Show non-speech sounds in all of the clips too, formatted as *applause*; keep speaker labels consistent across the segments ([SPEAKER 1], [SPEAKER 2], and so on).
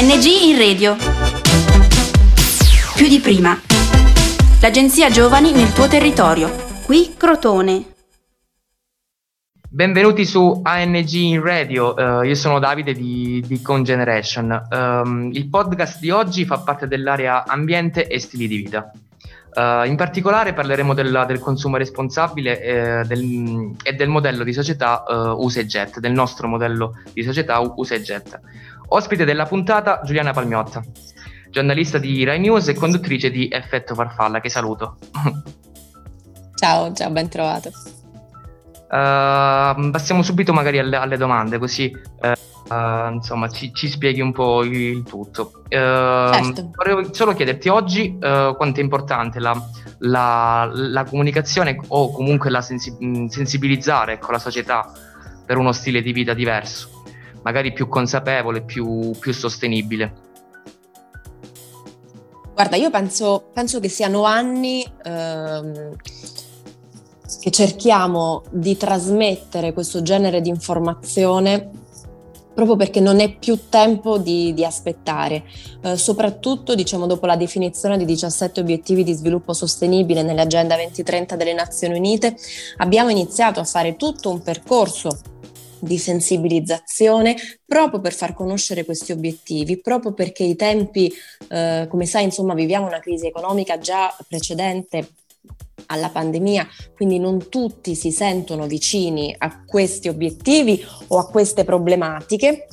[SPEAKER 1] ANG in radio. Più di prima. L'agenzia Giovani nel tuo territorio. Qui Crotone.
[SPEAKER 2] Benvenuti su ANG in Radio, uh, io sono Davide di, di Congeneration. Um, il podcast di oggi fa parte dell'area ambiente e stili di vita. Uh, in particolare parleremo del, del consumo responsabile eh, del, e del modello di società uh, Use Jet, del nostro modello di società Use Jet. Ospite della puntata Giuliana Palmiotta, giornalista di Rai News e conduttrice di Effetto Farfalla, che saluto.
[SPEAKER 3] Ciao, ciao, ben trovato.
[SPEAKER 2] Uh, passiamo subito magari alle, alle domande, così uh, insomma ci, ci, spieghi un po' il tutto. Uh, certo. Vorrei solo chiederti oggi quanto è importante la, la, la, comunicazione o comunque la sensi- sensibilizzare ecco, la società per uno stile di vita diverso magari più consapevole, più, più sostenibile?
[SPEAKER 3] Guarda, io penso, penso che siano anni ehm, che cerchiamo di trasmettere questo genere di informazione proprio perché non è più tempo di, di aspettare, eh, soprattutto diciamo, dopo la definizione di 17 obiettivi di sviluppo sostenibile nell'Agenda 2030 delle Nazioni Unite, abbiamo iniziato a fare tutto un percorso di sensibilizzazione proprio per far conoscere questi obiettivi, proprio perché i tempi, eh, come sai, insomma, viviamo una crisi economica già precedente alla pandemia, quindi non tutti si sentono vicini a questi obiettivi o a queste problematiche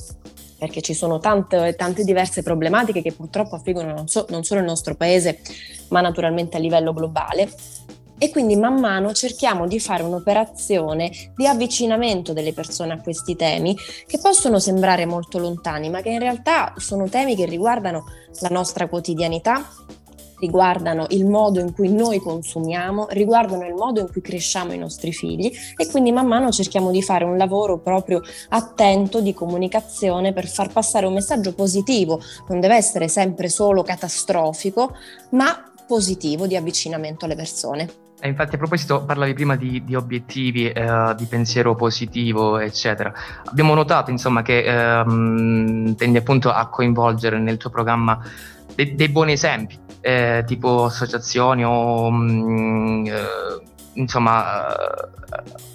[SPEAKER 3] perché ci sono tante, tante diverse problematiche che purtroppo affliggono non, so, non solo il nostro paese, ma naturalmente a livello globale e quindi man mano cerchiamo di fare un'operazione di avvicinamento delle persone a questi temi che possono sembrare molto lontani, ma che in realtà sono temi che riguardano la nostra quotidianità, riguardano il modo in cui noi consumiamo, riguardano il modo in cui cresciamo i nostri figli e quindi man mano cerchiamo di fare un lavoro proprio attento di comunicazione per far passare un messaggio positivo, non deve essere sempre solo catastrofico, ma positivo di avvicinamento alle persone.
[SPEAKER 2] E infatti a proposito parlavi prima di, di obiettivi, eh, di pensiero positivo, eccetera. Abbiamo notato insomma che ehm, tendi appunto a coinvolgere nel tuo programma dei, dei buoni esempi, eh, tipo associazioni o mh, mm, eh, insomma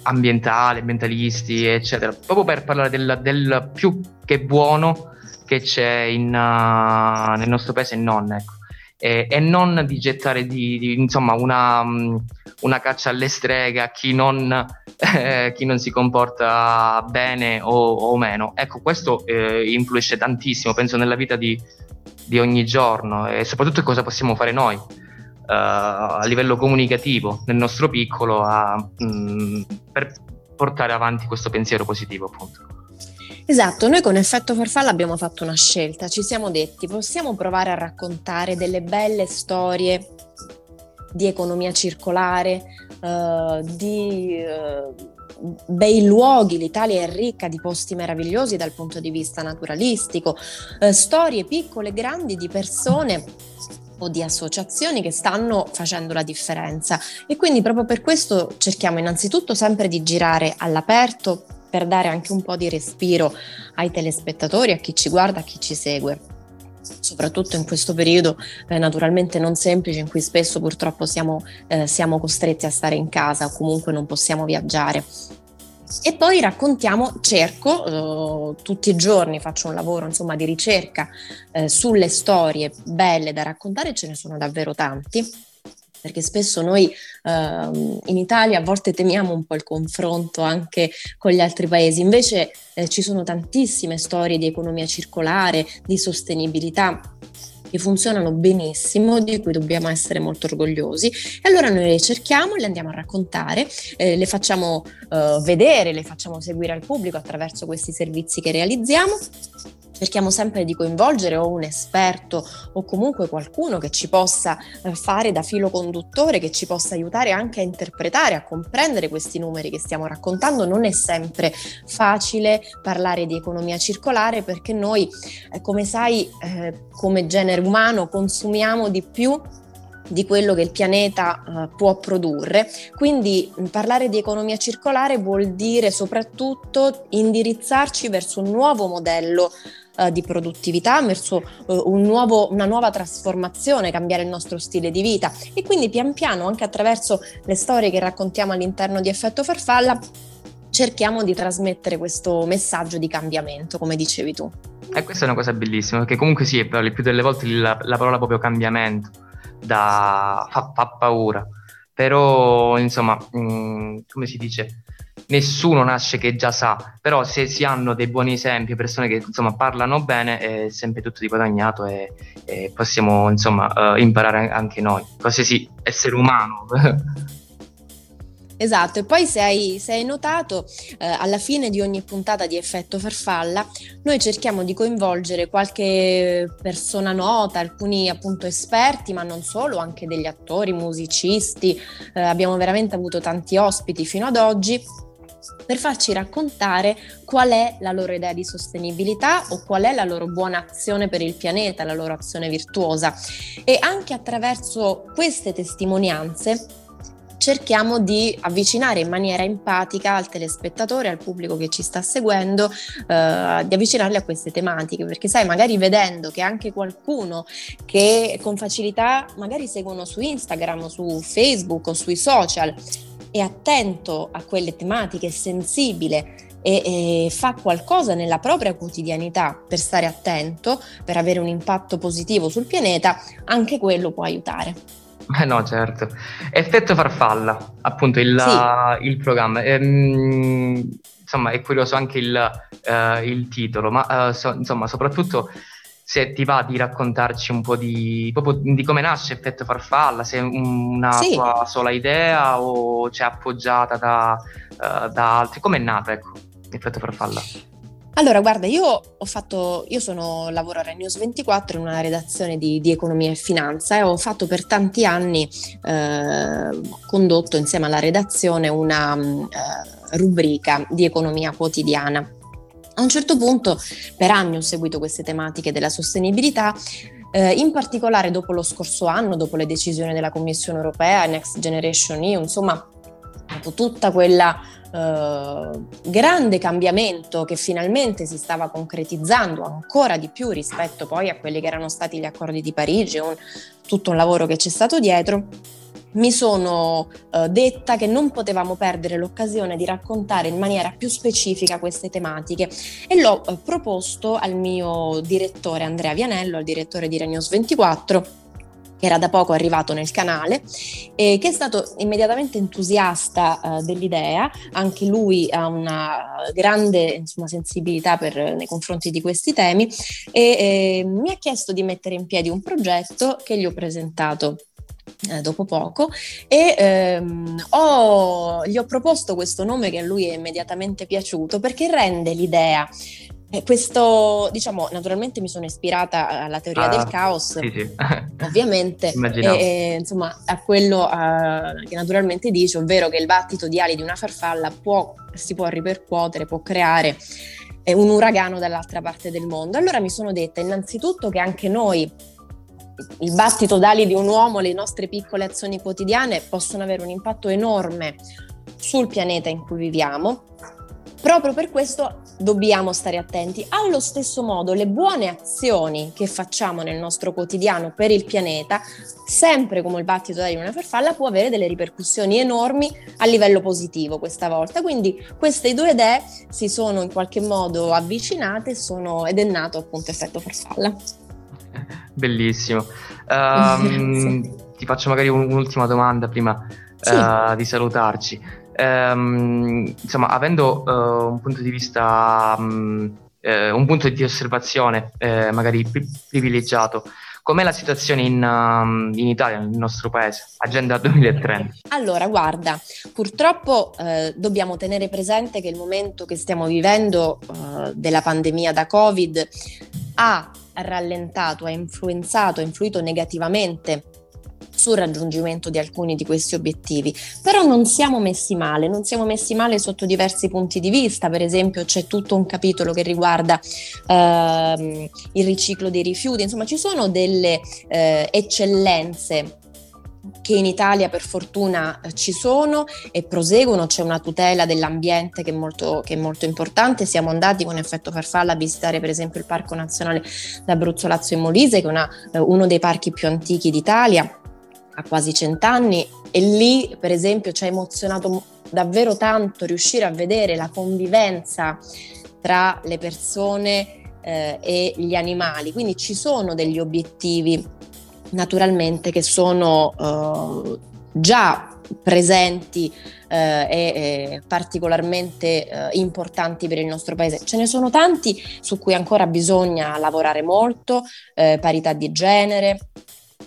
[SPEAKER 2] ambientali, ambientalisti, eccetera, proprio per parlare del, del più che buono che c'è in, uh, nel nostro paese e non, ecco eh, e non di gettare di, di, insomma una, mm, una, caccia alle streghe a chi non, eh, chi non si comporta bene o, o meno. Ecco, questo eh, influisce tantissimo, penso, nella vita di, di ogni giorno e soprattutto cosa possiamo fare noi. Uh, a livello comunicativo nel nostro piccolo a, mh, mm, per portare avanti questo pensiero positivo appunto.
[SPEAKER 3] Esatto, noi con Effetto Farfalla abbiamo fatto una scelta, ci siamo detti possiamo provare a raccontare delle belle storie di economia circolare, uh, di uh, bei luoghi, l'Italia è ricca di posti meravigliosi dal punto di vista naturalistico, uh, storie piccole e grandi di persone o di associazioni che stanno facendo la differenza. E quindi proprio per questo cerchiamo innanzitutto sempre di girare all'aperto per dare anche un po' di respiro ai telespettatori, a chi ci guarda, a chi ci segue soprattutto in questo periodo eh, naturalmente non semplice in cui spesso purtroppo siamo, eh, siamo costretti a stare in casa o comunque non possiamo viaggiare. E poi raccontiamo, cerco, eh, tutti i giorni faccio un lavoro insomma di ricerca eh, sulle storie belle da raccontare, ce ne sono davvero tanti perché spesso noi ehm, in Italia a volte temiamo un po' il confronto anche con gli altri paesi, invece eh, ci sono tantissime storie di economia circolare, di sostenibilità che funzionano benissimo, di cui dobbiamo essere molto orgogliosi. E allora noi le cerchiamo, le andiamo a raccontare, eh, le facciamo eh, vedere, le facciamo seguire al pubblico attraverso questi servizi che realizziamo cerchiamo sempre di coinvolgere o un esperto o comunque qualcuno che ci possa eh, fare da filo conduttore, che ci possa aiutare anche a interpretare, a comprendere questi numeri che stiamo raccontando. Non è sempre facile parlare di economia circolare perché noi, eh, come sai, eh, come genere umano consumiamo di più di quello che il pianeta uh, può produrre. Quindi parlare di economia circolare vuol dire soprattutto indirizzarci verso un nuovo modello
[SPEAKER 4] uh, di produttività, verso uh, un nuovo, una nuova trasformazione, cambiare il nostro stile di vita e quindi pian piano anche attraverso le storie che raccontiamo all'interno di Effetto Farfalla cerchiamo di trasmettere questo messaggio di cambiamento, come dicevi tu.
[SPEAKER 2] E questa è una cosa bellissima, perché comunque sì, il più delle volte la, la parola proprio cambiamento da, fa, fa, paura, però insomma, mh, mm, come si dice, nessuno nasce che già sa, però se si hanno dei buoni esempi, persone che insomma parlano bene, è sempre tutto di guadagnato e, e possiamo insomma uh, imparare anche noi, qualsiasi essere umano. *laughs*
[SPEAKER 4] Esatto, e poi se hai, se hai notato, eh, alla fine di ogni puntata di Effetto Farfalla, noi cerchiamo di coinvolgere qualche persona nota, alcuni appunto esperti, ma non solo, anche degli attori, musicisti, eh, abbiamo veramente avuto tanti ospiti fino ad oggi per farci raccontare qual è la loro idea di sostenibilità o qual è la loro buona azione per il pianeta, la loro azione virtuosa. E anche attraverso queste testimonianze cerchiamo di avvicinare in maniera empatica al telespettatore, al pubblico che ci sta seguendo, eh, di avvicinarli a queste tematiche, perché sai, magari vedendo che anche qualcuno che con facilità magari seguono su Instagram, su Facebook o sui social è attento a quelle tematiche, è sensibile e, e, fa qualcosa nella propria quotidianità per stare attento, per avere un impatto positivo sul pianeta, anche quello può aiutare.
[SPEAKER 2] Eh no, certo. Effetto farfalla, appunto il, sì. il programma. Ehm, insomma, è curioso anche il, uh, il titolo, ma uh, so, insomma, soprattutto se ti va di raccontarci un po' di, di come nasce Effetto Farfalla, se è una sì. tua sola idea o c'è appoggiata da, uh, da altri. Come è nata, ecco, Effetto Farfalla?
[SPEAKER 4] Allora, guarda, io ho fatto, io sono, lavoro a News 24 in una redazione di, di, economia e finanza e ho fatto per tanti anni, eh, condotto insieme alla redazione una eh, rubrica di economia quotidiana. A un certo punto, per anni ho seguito queste tematiche della sostenibilità eh, in particolare dopo lo scorso anno, dopo le decisioni della Commissione europea, Next Generation EU, insomma, tutta quella eh, grande cambiamento che finalmente si stava concretizzando ancora di più rispetto poi a quelli che erano stati gli accordi di Parigi, un, tutto un lavoro che c'è stato dietro. Mi sono uh, detta che non potevamo perdere l'occasione di raccontare in maniera più specifica queste tematiche e l'ho uh, proposto al mio direttore Andrea Vianello, al direttore di Renews 24 che era da poco arrivato nel canale e che è stato immediatamente entusiasta uh, dell'idea, anche lui ha una grande insomma, sensibilità per, nei confronti di questi temi e eh, mi ha chiesto di mettere in piedi un progetto che gli ho presentato eh, dopo poco e ehm, ho, gli ho proposto questo nome che a lui è immediatamente piaciuto perché rende l'idea eh, questo, diciamo, naturalmente mi sono ispirata alla teoria ah, del caos, sì, sì. *laughs* ovviamente, e, e, insomma, a quello uh, che naturalmente dice, ovvero che il battito di ali di una farfalla può, si può ripercuotere, può creare eh, un uragano dall'altra parte del mondo. Allora mi sono detta innanzitutto che anche noi il battito d'ali di un uomo, le nostre piccole azioni quotidiane possono avere un impatto enorme sul pianeta in cui viviamo Proprio per questo dobbiamo stare attenti. Allo stesso modo, le buone azioni che facciamo nel nostro quotidiano per il pianeta, sempre come il battito di una farfalla, può avere delle ripercussioni enormi a livello positivo questa volta. Quindi queste due idee si sono in qualche modo avvicinate sono, ed è nato appunto effetto farfalla. *laughs*
[SPEAKER 2] Bellissimo. *laughs* Um, ti faccio magari un'ultima domanda prima sì. uh, di salutarci ehm, insomma, avendo uh, un punto di vista, um, eh, un punto di osservazione eh, magari pri- privilegiato, com'è la situazione in, um, in, Italia, nel nostro paese? Agenda 2030.
[SPEAKER 4] Allora, guarda, purtroppo eh, dobbiamo tenere presente che il momento che stiamo vivendo eh, della pandemia da Covid ha rallentato, ha influenzato, ha influito negativamente sul raggiungimento di alcuni di questi obiettivi, però non siamo messi male, non siamo messi male sotto diversi punti di vista, per esempio c'è tutto un capitolo che riguarda ehm, il riciclo dei rifiuti, insomma ci sono delle eh, eccellenze che in Italia per fortuna ci sono e proseguono, c'è una tutela dell'ambiente che è, molto, che è molto importante, siamo andati con effetto farfalla a visitare per esempio il Parco Nazionale d'Abruzzo Lazio e Molise che è una, eh, uno dei parchi più antichi d'Italia ha quasi cent'anni e lì per esempio ci ha emozionato davvero tanto riuscire a vedere la convivenza tra le persone eh, e gli animali, quindi ci sono degli obiettivi naturalmente che sono eh, già presenti eh, e, particolarmente eh, importanti per il nostro paese. Ce ne sono tanti su cui ancora bisogna lavorare molto, eh, parità di genere,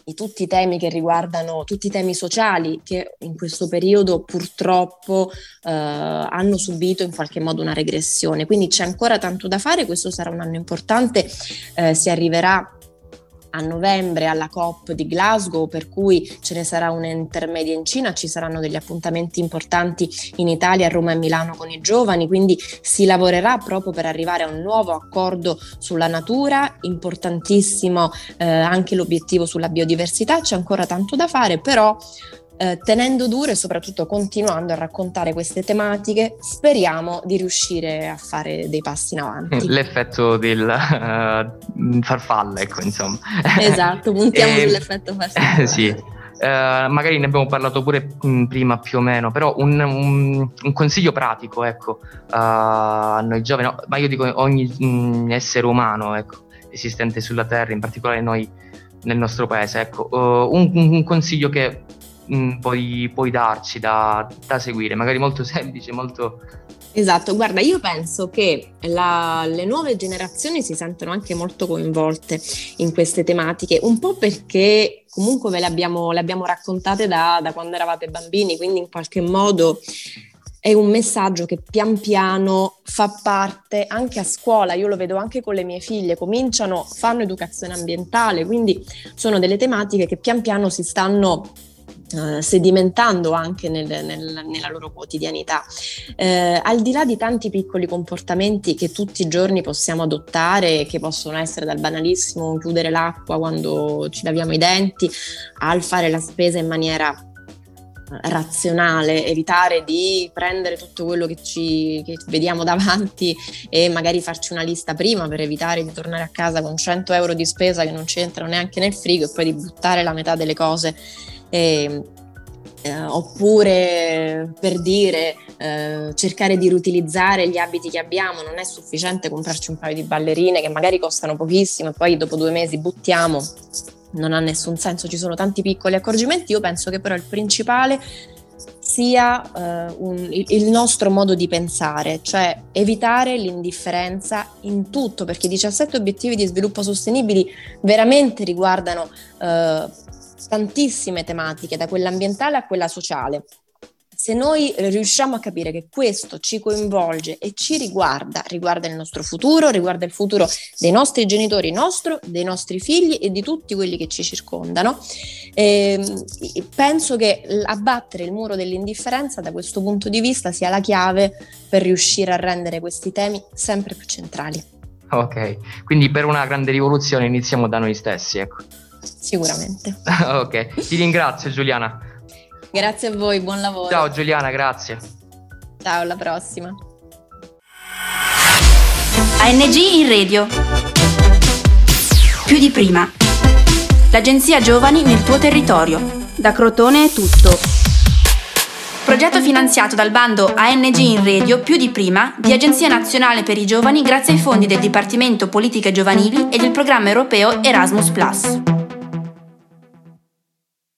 [SPEAKER 4] di tutti i temi che riguardano tutti i temi sociali che in questo periodo purtroppo eh, hanno subito in qualche modo una regressione. Quindi c'è ancora tanto da fare, questo sarà un anno importante, eh, si arriverà a novembre alla COP di Glasgow, per cui ce ne sarà un'intermedia in Cina, ci saranno degli appuntamenti importanti in Italia, a Roma e Milano con i giovani, quindi si lavorerà proprio per arrivare a un nuovo accordo sulla natura, importantissimo eh, anche l'obiettivo sulla biodiversità, c'è ancora tanto da fare, però eh, tenendo duro e soprattutto continuando a raccontare queste tematiche, speriamo di riuscire a fare dei passi in avanti.
[SPEAKER 2] L'effetto del *laughs* uh, farfalla, ecco, insomma.
[SPEAKER 4] Esatto, puntiamo *laughs* e, sull'effetto farfalla. *laughs*
[SPEAKER 2] sì. Uh, magari ne abbiamo parlato pure mm, prima più o meno, però un, un, un consiglio pratico, ecco, uh, a noi giovani, no, ma io dico ogni mh, mm, essere umano, ecco, esistente sulla Terra, in particolare noi nel nostro paese, ecco, uh, un, un, consiglio che mh, mm, puoi, puoi, darci da, da, seguire, magari molto *laughs* semplice, molto...
[SPEAKER 4] Esatto, guarda, io penso che la, le nuove generazioni si sentono anche molto coinvolte in queste tematiche, un po' perché comunque ve le abbiamo, le abbiamo raccontate da, da quando eravate bambini, quindi in qualche modo è un messaggio che pian piano fa parte anche a scuola, io lo vedo anche con le mie figlie, cominciano, fanno educazione ambientale, quindi sono delle tematiche che pian piano si stanno Uh, sedimentando anche nel, nel, nella loro quotidianità. Uh, al di là di tanti piccoli comportamenti che tutti i giorni possiamo adottare, che possono essere dal banalissimo chiudere l'acqua quando ci laviamo i denti, al fare la spesa in maniera eh, razionale, evitare di prendere tutto quello che ci che vediamo davanti e magari farci una lista prima per evitare di tornare a casa con 100 euro di spesa che non c'entrano neanche nel frigo e poi di buttare la metà delle cose eh, eh, oppure per dire eh, cercare di riutilizzare gli abiti che abbiamo, non è sufficiente comprarci un paio di ballerine che magari costano pochissimo e poi dopo due mesi buttiamo, non ha nessun senso, ci sono tanti piccoli accorgimenti, io penso che però il principale sia uh, un, il, nostro modo di pensare, cioè evitare l'indifferenza in tutto, perché i 17 obiettivi di sviluppo sostenibili veramente riguardano uh, tantissime tematiche, da quella ambientale a quella sociale. Se noi riusciamo a capire che questo ci coinvolge e ci riguarda, riguarda il nostro futuro, riguarda il futuro dei nostri genitori, nostro, dei nostri figli e di tutti quelli che ci circondano, eh, penso che abbattere il muro dell'indifferenza da questo punto di vista sia la chiave per riuscire a rendere questi temi sempre più centrali.
[SPEAKER 2] Ok, quindi per una grande rivoluzione iniziamo da noi stessi, ecco.
[SPEAKER 4] Sicuramente. *laughs*
[SPEAKER 2] ok, ti ringrazio Giuliana.
[SPEAKER 4] Grazie a voi, buon lavoro.
[SPEAKER 2] Ciao Giuliana, grazie.
[SPEAKER 4] Ciao, alla prossima.
[SPEAKER 1] ANG in radio. Più di prima. L'agenzia Giovani nel tuo territorio. Da Crotone è tutto. Progetto finanziato dal bando ANG in Radio più di prima di Agenzia Nazionale per i Giovani grazie ai fondi del Dipartimento Politiche Giovanili e del programma europeo Erasmus ⁇